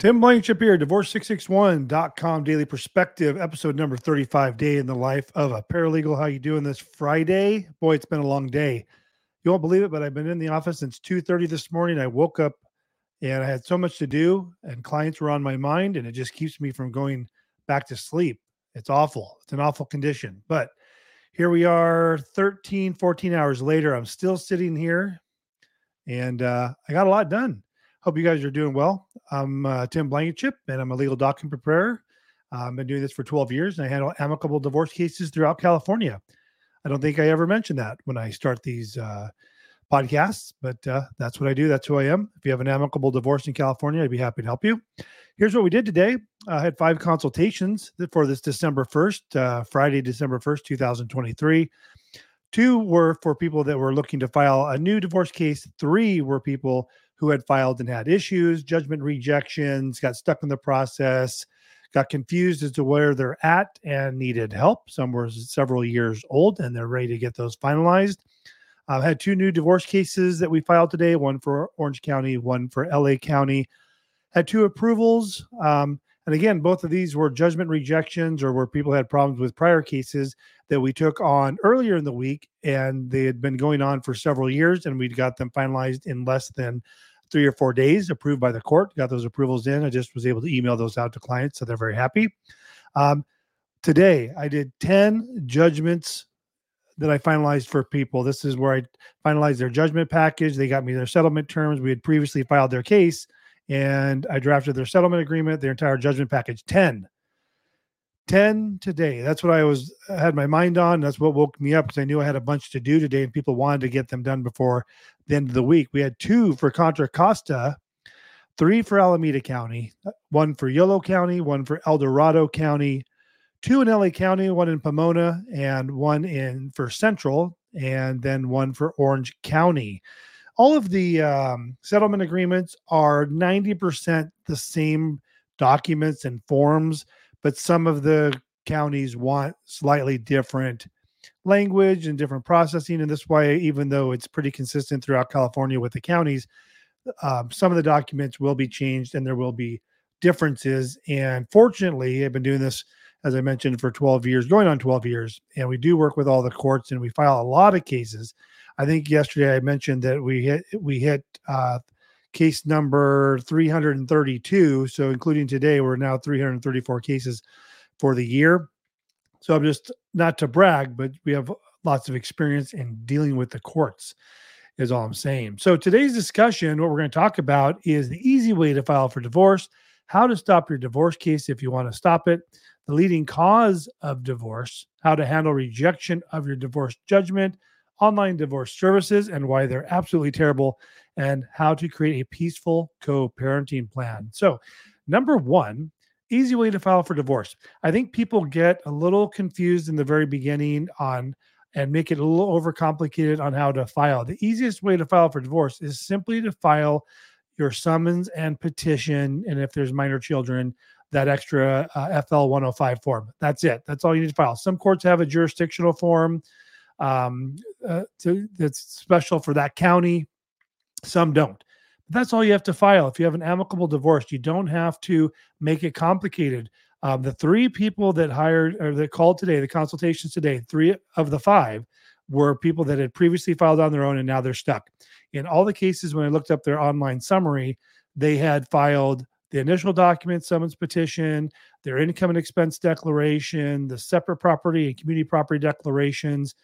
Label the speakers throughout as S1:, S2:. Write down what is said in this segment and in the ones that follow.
S1: Tim Blankenship here, divorce661.com daily perspective, episode number 35, day in the life of a paralegal. How you doing this Friday? Boy, it's been a long day. You won't believe it, but I've been in the office since 2:30 this morning. I woke up and I had so much to do and clients were on my mind and it just keeps me from going back to sleep. It's awful. It's an awful condition. But here we are 13, 14 hours later. I'm still sitting here and uh, I got a lot done. Hope you guys are doing well. I'm uh, Tim Blankenship, and I'm a legal document preparer. Uh, I've been doing this for 12 years, and I handle amicable divorce cases throughout California. I don't think I ever mentioned that when I start these uh, podcasts, but uh, that's what I do. That's who I am. If you have an amicable divorce in California, I'd be happy to help you. Here's what we did today. I had five consultations for this December 1st, uh, Friday, December 1st, 2023. Two were for people that were looking to file a new divorce case. Three were people who had filed and had issues, judgment rejections, got stuck in the process, got confused as to where they're at and needed help. Some were several years old and they're ready to get those finalized. I uh, had two new divorce cases that we filed today one for Orange County, one for LA County. Had two approvals. Um, and again, both of these were judgment rejections or where people had problems with prior cases that we took on earlier in the week. And they had been going on for several years and we'd got them finalized in less than three or four days, approved by the court. Got those approvals in. I just was able to email those out to clients, so they're very happy. Um, today, I did 10 judgments that I finalized for people. This is where I finalized their judgment package. They got me their settlement terms. We had previously filed their case, and I drafted their settlement agreement, their entire judgment package. 10 10 today. That's what I was had my mind on. That's what woke me up because I knew I had a bunch to do today and people wanted to get them done before the end of the week. We had two for Contra Costa, three for Alameda County, one for Yolo County, one for El Dorado County, two in LA County, one in Pomona, and one in for Central, and then one for Orange County. All of the um, settlement agreements are 90% the same documents and forms but some of the counties want slightly different language and different processing. And this way, even though it's pretty consistent throughout California with the counties, um, some of the documents will be changed and there will be differences. And fortunately, I've been doing this, as I mentioned, for 12 years, going on 12 years, and we do work with all the courts and we file a lot of cases. I think yesterday I mentioned that we hit we hit uh, case number 332. So, including today, we're now 334 cases for the year. So, I'm just not to brag, but we have lots of experience in dealing with the courts, is all I'm saying. So, today's discussion, what we're going to talk about is the easy way to file for divorce, how to stop your divorce case if you want to stop it, the leading cause of divorce, how to handle rejection of your divorce judgment, online divorce services and why they're absolutely terrible, and how to create a peaceful co parenting plan. So, number one, easy way to file for divorce. I think people get a little confused in the very beginning on and make it a little overcomplicated on how to file. The easiest way to file for divorce is simply to file your summons and petition. And if there's minor children, that extra uh, FL 105 form. That's it. That's all you need to file. Some courts have a jurisdictional form um, uh, to, that's special for that county. Some don't. But that's all you have to file. If you have an amicable divorce, you don't have to make it complicated. Um, the three people that hired or that called today, the consultations today, three of the five were people that had previously filed on their own and now they're stuck. In all the cases, when I looked up their online summary, they had filed the initial document, summons petition, their income and expense declaration, the separate property and community property declarations,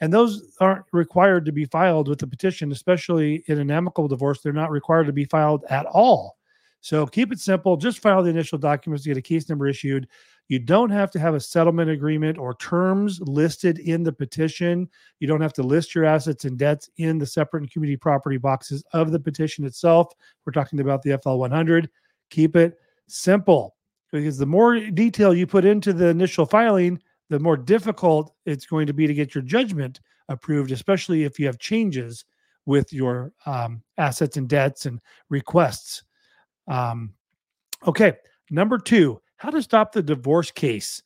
S1: and those aren't required to be filed with the petition, especially in an amicable divorce. They're not required to be filed at all. So keep it simple. Just file the initial documents to get a case number issued. You don't have to have a settlement agreement or terms listed in the petition. You don't have to list your assets and debts in the separate and community property boxes of the petition itself. We're talking about the FL 100. Keep it simple because the more detail you put into the initial filing, the more difficult it's going to be to get your judgment approved, especially if you have changes with your um, assets and debts and requests. Um, okay, number two, how to stop the divorce case.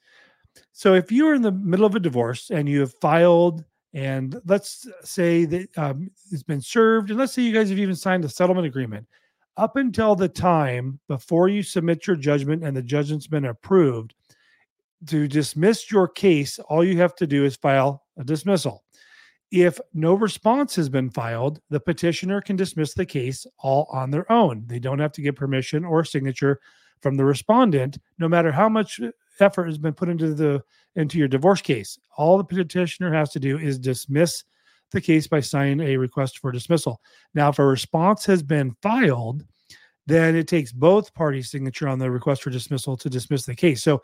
S1: So, if you're in the middle of a divorce and you have filed, and let's say that um, it's been served, and let's say you guys have even signed a settlement agreement, up until the time before you submit your judgment and the judgment's been approved, to dismiss your case, all you have to do is file a dismissal. If no response has been filed, the petitioner can dismiss the case all on their own. They don't have to get permission or signature from the respondent, no matter how much effort has been put into the into your divorce case. All the petitioner has to do is dismiss the case by signing a request for dismissal. Now, if a response has been filed, then it takes both parties' signature on the request for dismissal to dismiss the case. So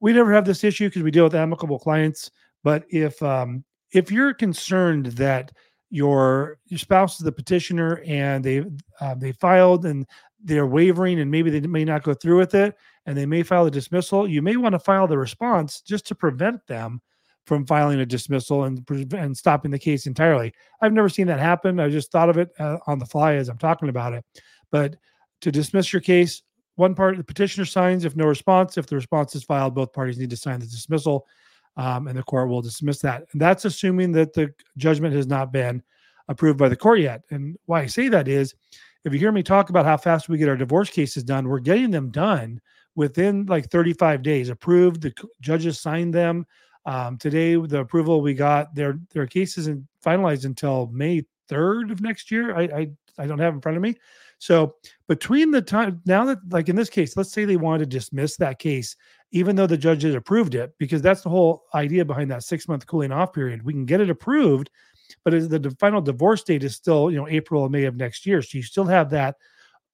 S1: we never have this issue because we deal with amicable clients. But if um, if you're concerned that your your spouse is the petitioner and they uh, they filed and they're wavering and maybe they may not go through with it and they may file a dismissal, you may want to file the response just to prevent them from filing a dismissal and and stopping the case entirely. I've never seen that happen. I just thought of it uh, on the fly as I'm talking about it. But to dismiss your case, one part the petitioner signs if no response. If the response is filed, both parties need to sign the dismissal um, and the court will dismiss that. And that's assuming that the judgment has not been approved by the court yet. And why I say that is, if you hear me talk about how fast we get our divorce cases done, we're getting them done within like 35 days. Approved, the judges signed them. Um, today, the approval we got, their their case isn't finalized until May 3rd of next year. I, I I don't have in front of me. So between the time now that like in this case, let's say they wanted to dismiss that case even though the judges approved it, because that's the whole idea behind that six month cooling off period. We can get it approved, but the final divorce date is still, you know, April or May of next year. So you still have that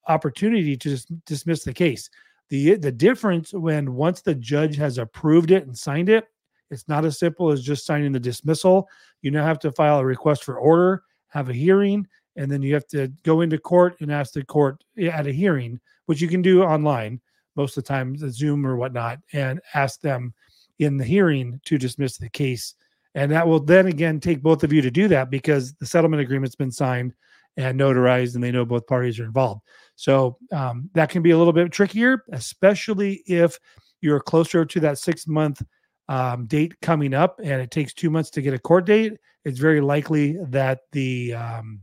S1: opportunity to just dismiss the case. The the difference when once the judge has approved it and signed it, it's not as simple as just signing the dismissal. You now have to file a request for order, have a hearing, and then you have to go into court and ask the court at a hearing, which you can do online most of the time, the Zoom or whatnot, and ask them in the hearing to dismiss the case. And that will then again take both of you to do that because the settlement agreement's been signed and notarized, and they know both parties are involved. So um, that can be a little bit trickier, especially if you're closer to that six month um, date coming up and it takes two months to get a court date. It's very likely that the um,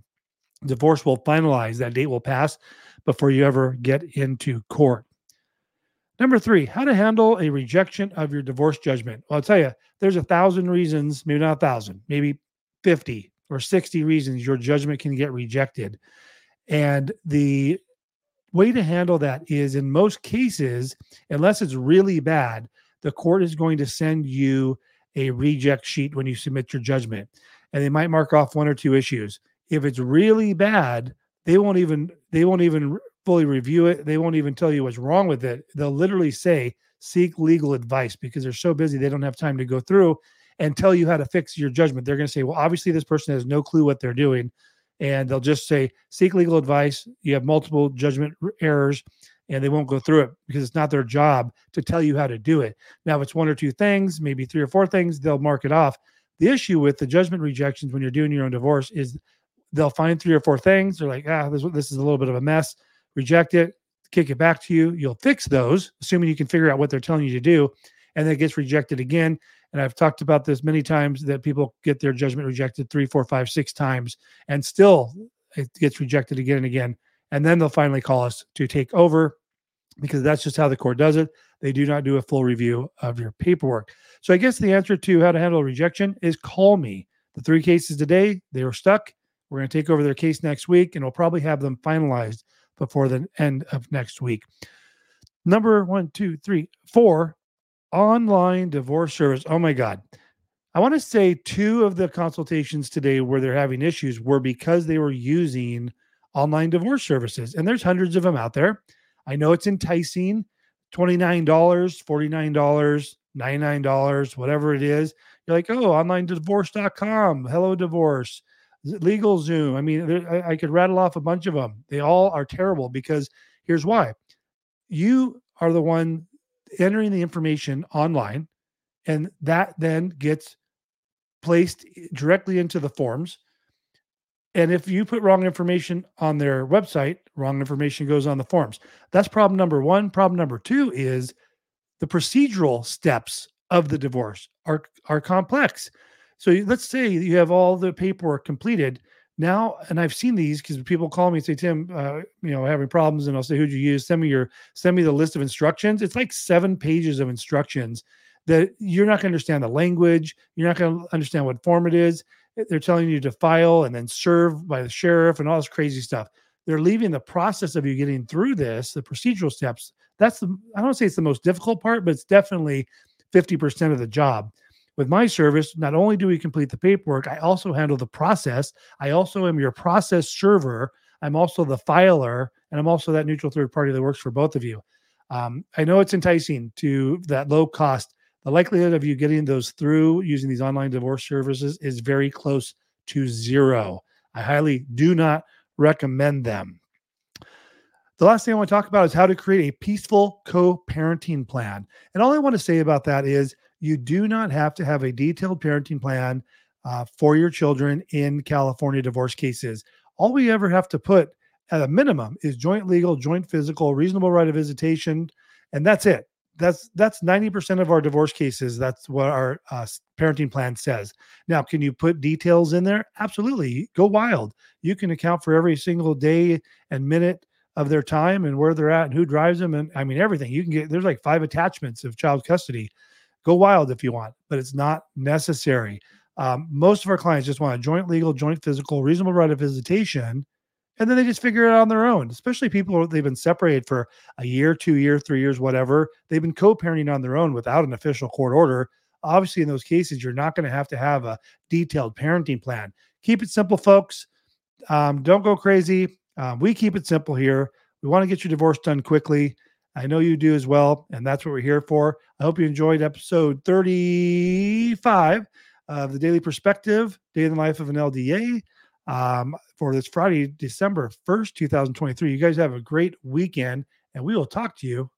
S1: divorce will finalize, that date will pass before you ever get into court. Number three, how to handle a rejection of your divorce judgment. Well, I'll tell you, there's a thousand reasons, maybe not a thousand, maybe 50 or 60 reasons your judgment can get rejected. And the way to handle that is in most cases, unless it's really bad, the court is going to send you a reject sheet when you submit your judgment. And they might mark off one or two issues. If it's really bad, they won't even they won't even fully review it. They won't even tell you what's wrong with it. They'll literally say, seek legal advice because they're so busy, they don't have time to go through and tell you how to fix your judgment. They're going to say, well, obviously, this person has no clue what they're doing. And they'll just say, seek legal advice. You have multiple judgment errors, and they won't go through it because it's not their job to tell you how to do it. Now, if it's one or two things, maybe three or four things, they'll mark it off. The issue with the judgment rejections when you're doing your own divorce is they'll find three or four things. They're like, ah, this, this is a little bit of a mess reject it, kick it back to you. You'll fix those, assuming you can figure out what they're telling you to do, and then it gets rejected again. And I've talked about this many times that people get their judgment rejected three, four, five, six times, and still it gets rejected again and again. And then they'll finally call us to take over because that's just how the court does it. They do not do a full review of your paperwork. So I guess the answer to how to handle a rejection is call me. The three cases today, they were stuck. We're going to take over their case next week, and we'll probably have them finalized before the end of next week. Number one, two, three, four, online divorce service. Oh my God. I want to say two of the consultations today where they're having issues were because they were using online divorce services. And there's hundreds of them out there. I know it's enticing. $29, $49, $99, whatever it is. You're like, oh, online divorce.com, hello divorce, LegalZoom. I mean I could rattle off a bunch of them they all are terrible because here's why. You are the one entering the information online and that then gets placed directly into the forms and if you put wrong information on their website wrong information goes on the forms that's problem number one problem number two is the procedural steps of the divorce are are complex so let's say you have all the paperwork completed. now, and I've seen these because people call me and say, Tim, uh, you know, having problems, and I'll say, who'd you use? Send me your, send me the list of instructions. It's like seven pages of instructions that you're not going to understand the language. You're not going to understand what form it is. They're telling you to file and then serve by the sheriff and all this crazy stuff. They're leaving the process of you getting through this, the procedural steps. That's the, I don't say it's the most difficult part, but it's definitely 50% of the job. With my service, not only do we complete the paperwork, I also handle the process. I also am your process server. I'm also the filer, and I'm also that neutral third party that works for both of you. Um, I know it's enticing to that low cost. The likelihood of you getting those through using these online divorce services is very close to zero. I highly do not recommend them. The last thing I want to talk about is how to create a peaceful co parenting plan. And all I want to say about that is you do not have to have a detailed parenting plan uh, for your children in California divorce cases. All we ever have to put at a minimum is joint legal, joint physical, reasonable right of visitation, and that's it. That's that's 90% of our divorce cases. That's what our uh, parenting plan says. Now, can you put details in there? Absolutely. Go wild. You can account for every single day and minute of their time and where they're at and who drives them and I mean everything. You can get there's like five attachments of child custody Go wild if you want, but it's not necessary. Um, most of our clients just want a joint legal, joint physical, reasonable right of visitation, and then they just figure it out on their own. Especially people they've been separated for a year, two year, three years, whatever. They've been co-parenting on their own without an official court order. Obviously, in those cases, you're not going to have to have a detailed parenting plan. Keep it simple, folks. Um, don't go crazy. Um, we keep it simple here. We want to get your divorce done quickly. I know you do as well. And that's what we're here for. I hope you enjoyed episode 35 of the Daily Perspective, Day in the Life of an LDA, um, for this Friday, December 1st, 2023. You guys have a great weekend, and we will talk to you